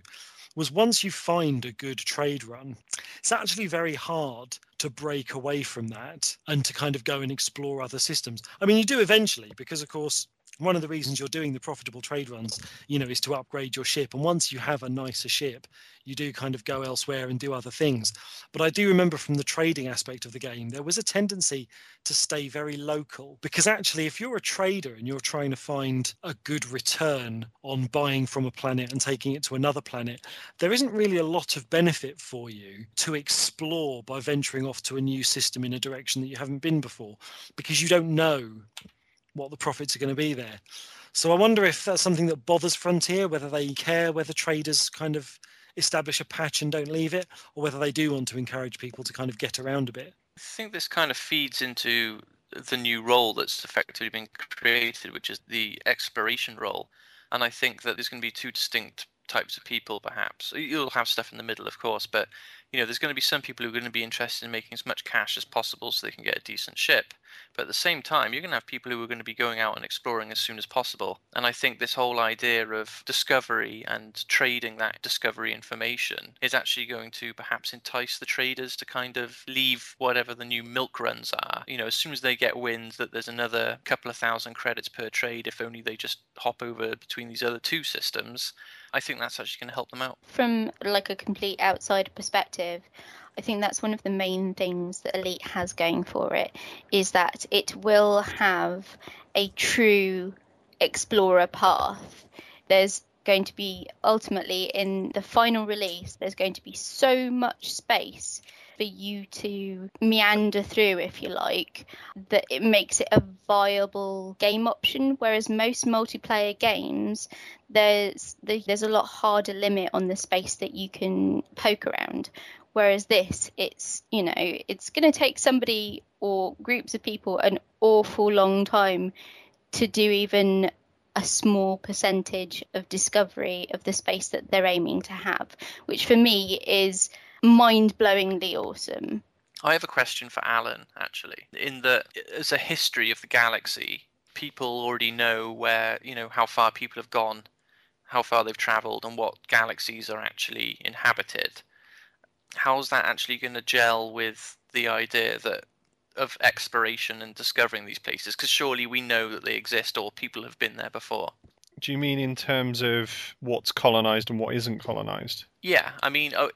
[SPEAKER 3] was once you find a good trade run, it's actually very hard to break away from that and to kind of go and explore other systems. I mean, you do eventually, because of course, one of the reasons you're doing the profitable trade runs, you know, is to upgrade your ship. And once you have a nicer ship, you do kind of go elsewhere and do other things. But I do remember from the trading aspect of the game, there was a tendency to stay very local because actually, if you're a trader and you're trying to find a good return on buying from a planet and taking it to another planet, there isn't really a lot of benefit for you to explore by venturing off to a new system in a direction that you haven't been before because you don't know what the profits are going to be there. So I wonder if that's something that bothers Frontier, whether they care whether traders kind of establish a patch and don't leave it, or whether they do want to encourage people to kind of get around a bit.
[SPEAKER 6] I think this kind of feeds into the new role that's effectively been created, which is the exploration role. And I think that there's going to be two distinct types of people, perhaps. You'll have stuff in the middle, of course, but you know, there's going to be some people who are going to be interested in making as much cash as possible so they can get a decent ship. But at the same time, you're going to have people who are going to be going out and exploring as soon as possible. And I think this whole idea of discovery and trading that discovery information is actually going to perhaps entice the traders to kind of leave whatever the new milk runs are. You know, as soon as they get wind that there's another couple of thousand credits per trade, if only they just hop over between these other two systems, I think that's actually going to help them out.
[SPEAKER 4] From like a complete outside perspective, I think that's one of the main things that Elite has going for it is that it will have a true explorer path. There's going to be ultimately in the final release, there's going to be so much space for you to meander through, if you like, that it makes it a viable game option. Whereas most multiplayer games, there's there's a lot harder limit on the space that you can poke around. Whereas this, it's you know, it's going to take somebody or groups of people an awful long time to do even a small percentage of discovery of the space that they're aiming to have, which for me is mind-blowingly awesome.
[SPEAKER 6] I have a question for Alan, actually. In the as a history of the galaxy, people already know where you know how far people have gone, how far they've travelled, and what galaxies are actually inhabited. How's that actually going to gel with the idea that of exploration and discovering these places? Because surely we know that they exist, or people have been there before.
[SPEAKER 5] Do you mean in terms of what's colonized and what isn't colonized?
[SPEAKER 6] Yeah, I mean, oh,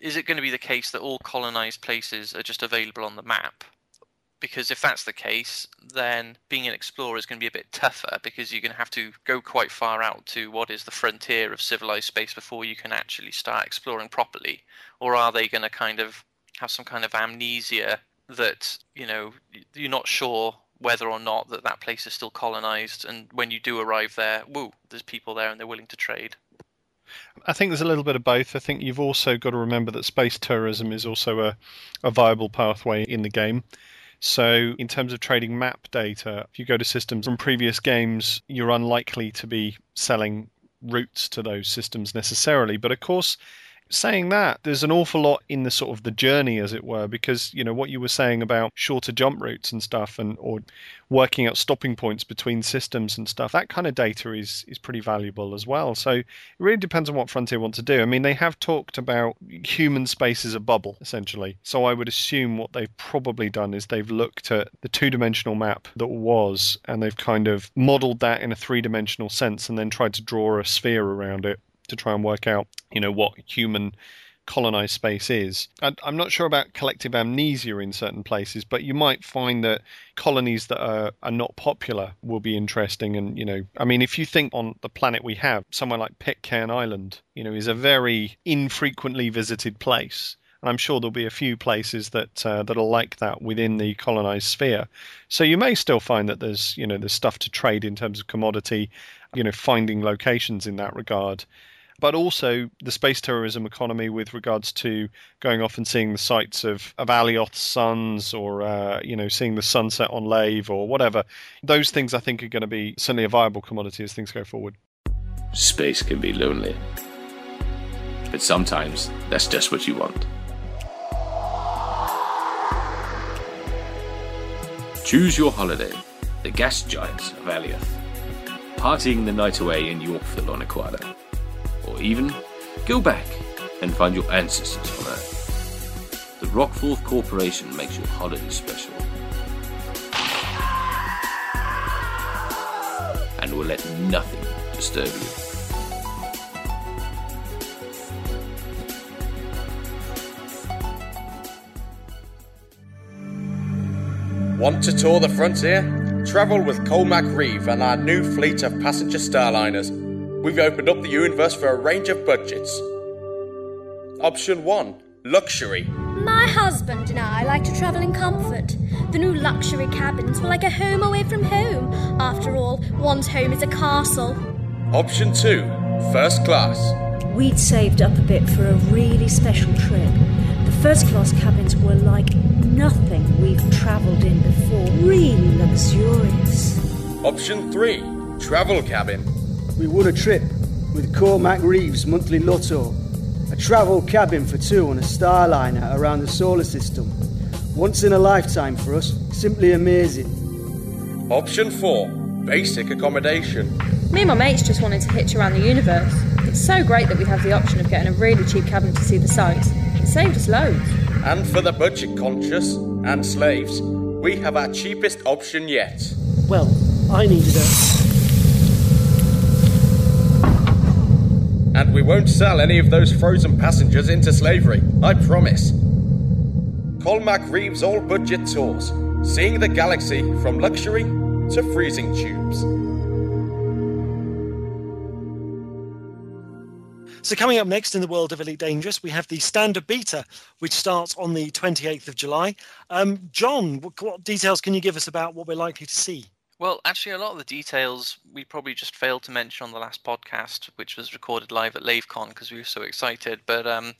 [SPEAKER 6] is it going to be the case that all colonized places are just available on the map? Because if that's the case, then being an explorer is going to be a bit tougher because you're going to have to go quite far out to what is the frontier of civilized space before you can actually start exploring properly. Or are they going to kind of have some kind of amnesia that, you know, you're not sure whether or not that that place is still colonized and when you do arrive there woo there's people there and they're willing to trade
[SPEAKER 5] I think there's a little bit of both. I think you've also got to remember that space tourism is also a, a viable pathway in the game. So, in terms of trading map data, if you go to systems from previous games, you're unlikely to be selling routes to those systems necessarily. But of course, saying that, there's an awful lot in the sort of the journey, as it were, because you know what you were saying about shorter jump routes and stuff, and or working out stopping points between systems and stuff. That kind of data is is pretty valuable as well. So it really depends on what Frontier want to do. I mean, they have talked about human space as a bubble, essentially. So I would assume what they've probably done is they've looked at the two-dimensional map that was, and they've kind of modelled that in a three-dimensional sense, and then tried to draw a sphere around it to try and work out, you know, what human colonized space is. I'm not sure about collective amnesia in certain places, but you might find that colonies that are, are not popular will be interesting. And, you know, I mean, if you think on the planet we have, somewhere like Pitcairn Island, you know, is a very infrequently visited place. And I'm sure there'll be a few places that uh, that'll like that within the colonized sphere. So you may still find that there's you know there's stuff to trade in terms of commodity, you know, finding locations in that regard but also the space tourism economy with regards to going off and seeing the sights of, of Alioth's suns or, uh, you know, seeing the sunset on Lave or whatever. Those things I think are going to be certainly a viable commodity as things go forward.
[SPEAKER 11] Space can be lonely. But sometimes that's just what you want. Choose your holiday, the gas giants of Alioth. Partying the night away in Yorkville on Aquada or even go back and find your ancestors on Earth. The Rockforth Corporation makes your holiday special. And will let nothing disturb you.
[SPEAKER 12] Want to tour the frontier? Travel with Colmac Reeve and our new fleet of passenger starliners We've opened up the universe for a range of budgets. Option 1 Luxury.
[SPEAKER 8] My husband and I like to travel in comfort. The new luxury cabins were like a home away from home. After all, one's home is a castle.
[SPEAKER 12] Option 2 First Class.
[SPEAKER 13] We'd saved up a bit for a really special trip. The first class cabins were like nothing we've travelled in before, really luxurious.
[SPEAKER 12] Option 3 Travel Cabin.
[SPEAKER 14] We won a trip with Cormac Reeves' monthly lotto.
[SPEAKER 9] A travel cabin for two on a starliner around the solar system. Once in a lifetime for us. Simply amazing.
[SPEAKER 12] Option 4 Basic accommodation.
[SPEAKER 14] Me and my mates just wanted to hitch around the universe. It's so great that we have the option of getting a really cheap cabin to see the sights. It saved us loads.
[SPEAKER 12] And for the budget conscious and slaves, we have our cheapest option yet.
[SPEAKER 7] Well, I needed a.
[SPEAKER 12] And we won't sell any of those frozen passengers into slavery, I promise. Colmac Reeves All Budget Tours, seeing the galaxy from luxury to freezing tubes.
[SPEAKER 3] So coming up next in the world of Elite Dangerous, we have the standard beta, which starts on the 28th of July. Um, John, what, what details can you give us about what we're likely to see?
[SPEAKER 6] Well, actually, a lot of the details we probably just failed to mention on the last podcast, which was recorded live at LaveCon because we were so excited. But um,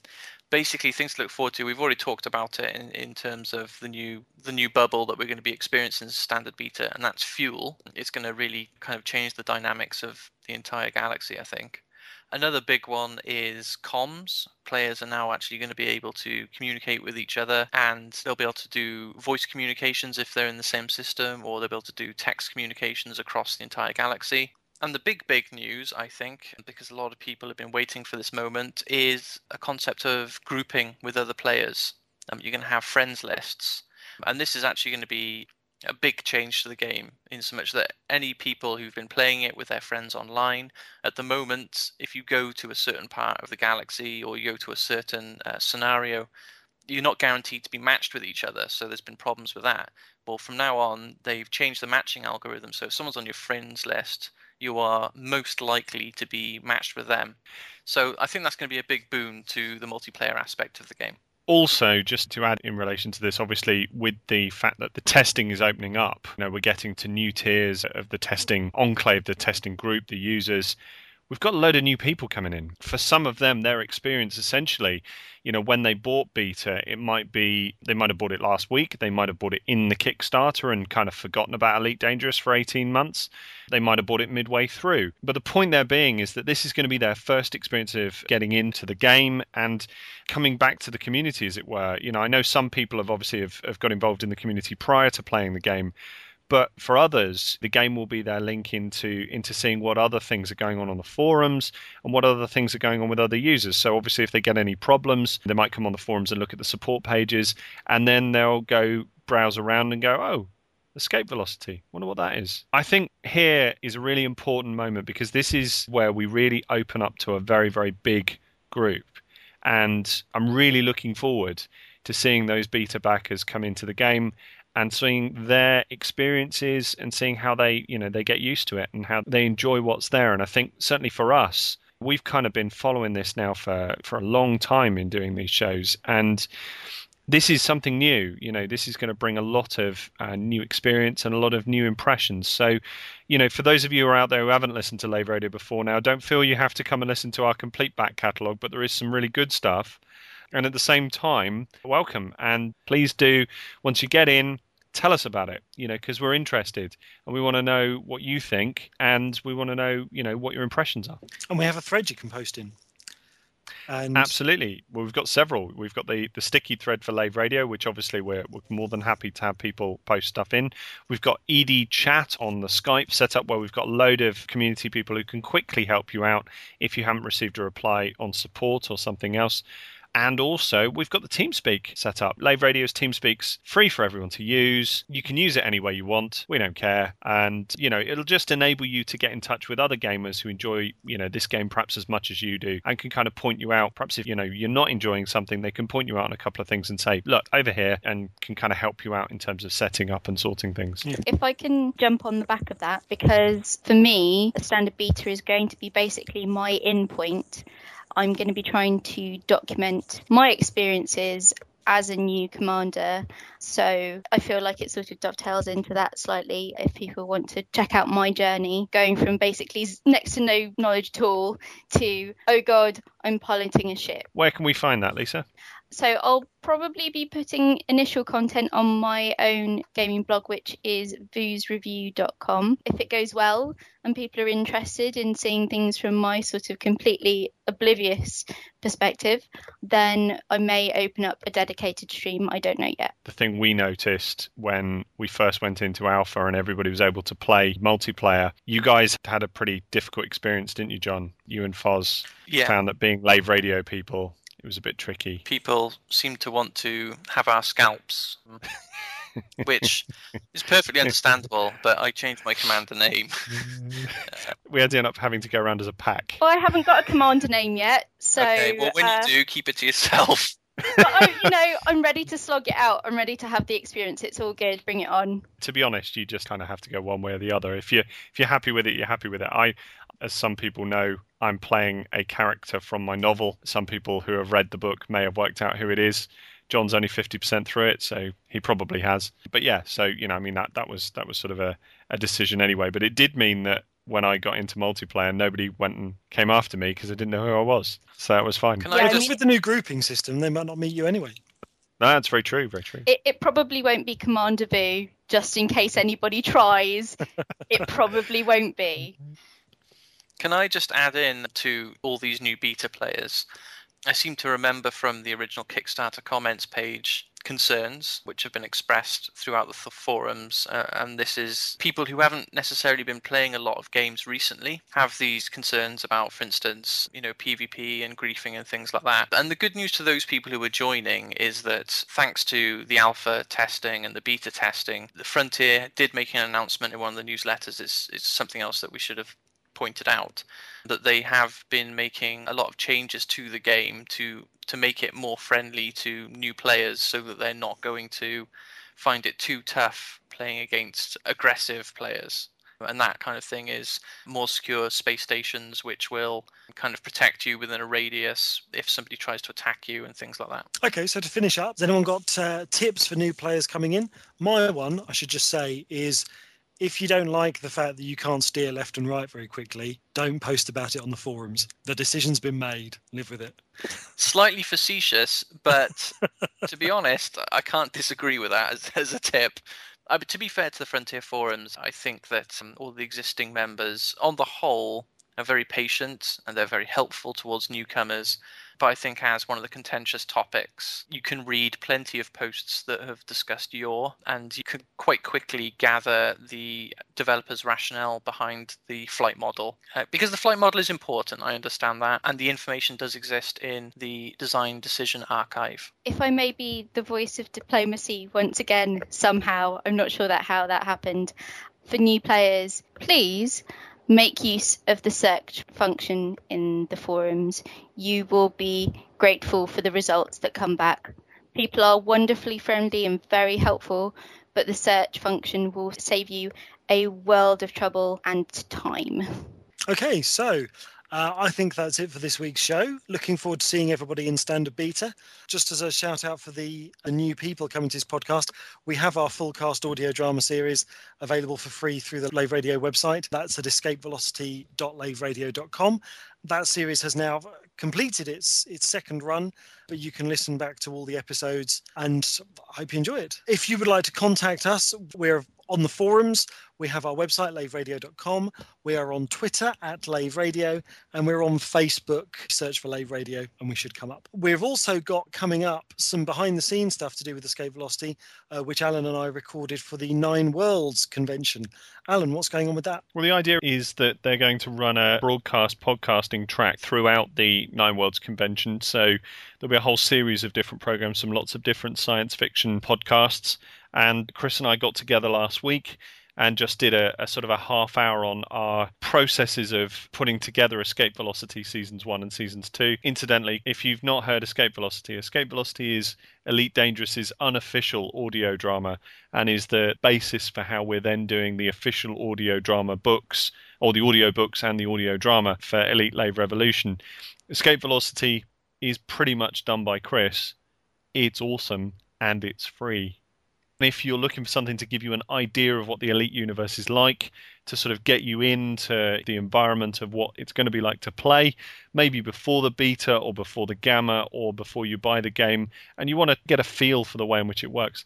[SPEAKER 6] basically, things to look forward to. We've already talked about it in, in terms of the new the new bubble that we're going to be experiencing as standard beta, and that's fuel. It's going to really kind of change the dynamics of the entire galaxy, I think. Another big one is comms. Players are now actually going to be able to communicate with each other and they'll be able to do voice communications if they're in the same system, or they'll be able to do text communications across the entire galaxy. And the big, big news, I think, because a lot of people have been waiting for this moment, is a concept of grouping with other players. Um, you're going to have friends lists. And this is actually going to be a big change to the game in so much that any people who've been playing it with their friends online at the moment if you go to a certain part of the galaxy or you go to a certain uh, scenario you're not guaranteed to be matched with each other so there's been problems with that. Well from now on they've changed the matching algorithm so if someone's on your friends list you are most likely to be matched with them. So i think that's going to be a big boon to the multiplayer aspect of the game
[SPEAKER 5] also, just to add in relation to this, obviously, with the fact that the testing is opening up, you know, we're getting to new tiers of the testing enclave, the testing group, the users. We've got a load of new people coming in. For some of them, their experience essentially, you know, when they bought beta, it might be they might have bought it last week, they might have bought it in the Kickstarter and kind of forgotten about Elite Dangerous for 18 months. They might have bought it midway through. But the point there being is that this is going to be their first experience of getting into the game and coming back to the community, as it were. You know, I know some people have obviously have, have got involved in the community prior to playing the game but for others, the game will be their link into into seeing what other things are going on on the forums and what other things are going on with other users. So obviously, if they get any problems, they might come on the forums and look at the support pages, and then they'll go browse around and go, oh. Escape velocity. Wonder what that is. I think here is a really important moment because this is where we really open up to a very, very big group. And I'm really looking forward to seeing those beta backers come into the game and seeing their experiences and seeing how they you know they get used to it and how they enjoy what's there. And i think certainly for us we've kind of been following this now for for a long time in doing these shows. And this is something new you know this is going to bring a lot of uh, new experience and a lot of new impressions. So you know for those of you who are out there who haven't listened to lave radio before now don't feel you have to come and listen to our complete back catalogue but there is some really good stuff and at the same time, welcome. And please do, once you get in, tell us about it, you know, because we're interested and we want to know what you think and we want to know, you know, what your impressions are.
[SPEAKER 3] And we have a thread you can post in. And
[SPEAKER 5] Absolutely. Well, we've got several. We've got the, the sticky thread for Lave Radio, which obviously we're, we're more than happy to have people post stuff in. We've got ED Chat on the Skype set up where we've got a load of community people who can quickly help you out if you haven't received a reply on support or something else. And also, we've got the TeamSpeak set up. Lave Radio's TeamSpeak's free for everyone to use. You can use it any way you want. We don't care. And, you know, it'll just enable you to get in touch with other gamers who enjoy, you know, this game perhaps as much as you do and can kind of point you out. Perhaps if, you know, you're not enjoying something, they can point you out on a couple of things and say, look, over here, and can kind of help you out in terms of setting up and sorting things.
[SPEAKER 4] If I can jump on the back of that, because for me, the standard beta is going to be basically my in point. I'm going to be trying to document my experiences as a new commander. So I feel like it sort of dovetails into that slightly if people want to check out my journey, going from basically next to no knowledge at all to, oh God, I'm piloting a ship.
[SPEAKER 5] Where can we find that, Lisa?
[SPEAKER 4] So I'll probably be putting initial content on my own gaming blog, which is voosreview.com. If it goes well and people are interested in seeing things from my sort of completely oblivious perspective, then I may open up a dedicated stream. I don't know yet.
[SPEAKER 5] The thing we noticed when we first went into Alpha and everybody was able to play multiplayer, you guys had a pretty difficult experience, didn't you, John? You and Foz
[SPEAKER 6] Yeah.
[SPEAKER 5] found that being Lave Radio people, it was a bit tricky.
[SPEAKER 6] People seem to want to have our scalps, (laughs) which is perfectly understandable. But I changed my commander name. (laughs)
[SPEAKER 5] We had to end up having to go around as a pack.
[SPEAKER 4] Well, I haven't got a commander name yet, so
[SPEAKER 6] okay, well when
[SPEAKER 4] uh,
[SPEAKER 6] you do, keep it to yourself.
[SPEAKER 4] But I, you know, I'm ready to slog it out. I'm ready to have the experience. It's all good. Bring it on.
[SPEAKER 5] to be honest, you just kind of have to go one way or the other. If you if you're happy with it, you're happy with it. I, as some people know, I'm playing a character from my novel. Some people who have read the book may have worked out who it is. John's only fifty percent through it, so he probably has. But yeah, so you know, I mean that that was that was sort of a, a decision anyway. But it did mean that when I got into multiplayer, nobody went and came after me because they didn't know who I was. So that was fine.
[SPEAKER 3] Yeah, and with the new grouping system, they might not meet you anyway.
[SPEAKER 5] No, that's very true. Very true.
[SPEAKER 4] It, it probably won't be Commander Boo, just in case anybody tries. it (laughs) probably won't be.
[SPEAKER 6] Can I just add in to all these new beta players? I seem to remember from the original Kickstarter comments page concerns which have been expressed throughout the th- forums uh, and this is people who haven't necessarily been playing a lot of games recently have these concerns about for instance you know pvp and griefing and things like that. And the good news to those people who are joining is that thanks to the alpha testing and the beta testing the frontier did make an announcement in one of the newsletters. It's, it's something else that we should have pointed out that they have been making a lot of changes to the game to to make it more friendly to new players so that they're not going to find it too tough playing against aggressive players and that kind of thing is more secure space stations which will kind of protect you within a radius if somebody tries to attack you and things like that
[SPEAKER 3] Okay, so to finish up, has anyone got uh, tips for new players coming in? My one, I should just say, is if you don't like the fact that you can't steer left and right very quickly, don't post about it on the forums. The decision's been made. Live with it.
[SPEAKER 6] slightly facetious, but (laughs) to be honest, I can't disagree with that as, as a tip. But to be fair to the Frontier forums, I think that um, all the existing members, on the whole, are very patient and they're very helpful towards newcomers. I think, as one of the contentious topics, you can read plenty of posts that have discussed your, and you can quite quickly gather the developer's rationale behind the flight model. Uh, because the flight model is important, I understand that, and the information does exist in the design decision archive.
[SPEAKER 4] If I may be the voice of diplomacy once again, somehow, I'm not sure that how that happened. For new players, please make use of the search function in the forums. You will be grateful for the results that come back. People are wonderfully friendly and very helpful, but the search function will save you a world of trouble and time.
[SPEAKER 3] Okay, so uh, I think that's it for this week's show. Looking forward to seeing everybody in standard beta. Just as a shout out for the, the new people coming to this podcast, we have our full cast audio drama series available for free through the Lave Radio website. That's at escapevelocity.laveradio.com. That series has now completed its its second run, but you can listen back to all the episodes and I hope you enjoy it. If you would like to contact us, we're on the forums. We have our website, laveradio.com. We are on Twitter at Lave Radio, and we're on Facebook. Search for Lave Radio, and we should come up. We've also got coming up some behind the scenes stuff to do with Escape Velocity, uh, which Alan and I recorded for the Nine Worlds convention. Alan, what's going on with that?
[SPEAKER 5] Well, the idea is that they're going to run a broadcast podcasting track throughout the Nine Worlds convention. So there'll be a whole series of different programs from lots of different science fiction podcasts. And Chris and I got together last week and just did a, a, sort of a half hour on our processes of putting together Escape Velocity seasons one and seasons two. Incidentally, if you've not heard Escape Velocity, Escape Velocity is Elite Dangerous's unofficial audio drama and is the basis for how we're then doing the official audio drama books, or the audio books and the audio drama for Elite Lave Revolution. Escape Velocity is pretty much done by Chris. It's awesome and it's free. If you're looking for something to give you an idea of what the Elite universe is like, to sort of get you into the environment of what it's going to be like to play, maybe before the beta or before the gamma or before you buy the game, and you want to get a feel for the way in which it works,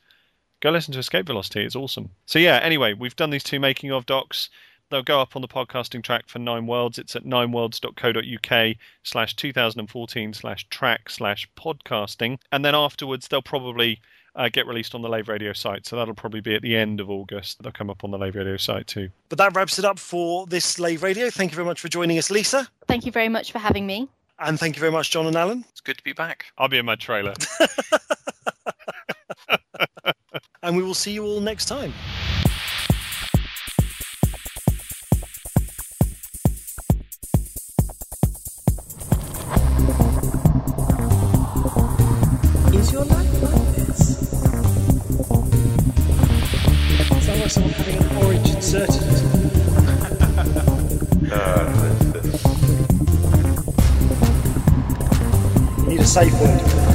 [SPEAKER 5] go listen to Escape Velocity. It's awesome. So, yeah, anyway, we've done these two making of docs. They'll go up on the podcasting track for Nine Worlds. It's at nineworlds.co.uk slash 2014 slash track slash podcasting. And then afterwards, they'll probably uh, get released on the Lave Radio site. So that'll probably be at the end of August. They'll come up on the Lave Radio site too.
[SPEAKER 3] But that wraps it up for this Lave Radio. Thank you very much for joining us, Lisa.
[SPEAKER 4] Thank you very much for having me.
[SPEAKER 3] And thank you very much, John and Alan.
[SPEAKER 6] It's good to be back.
[SPEAKER 5] I'll be in my trailer. (laughs)
[SPEAKER 3] and we will see you all next time.
[SPEAKER 9] Inserted (laughs) uh, You need a safe word.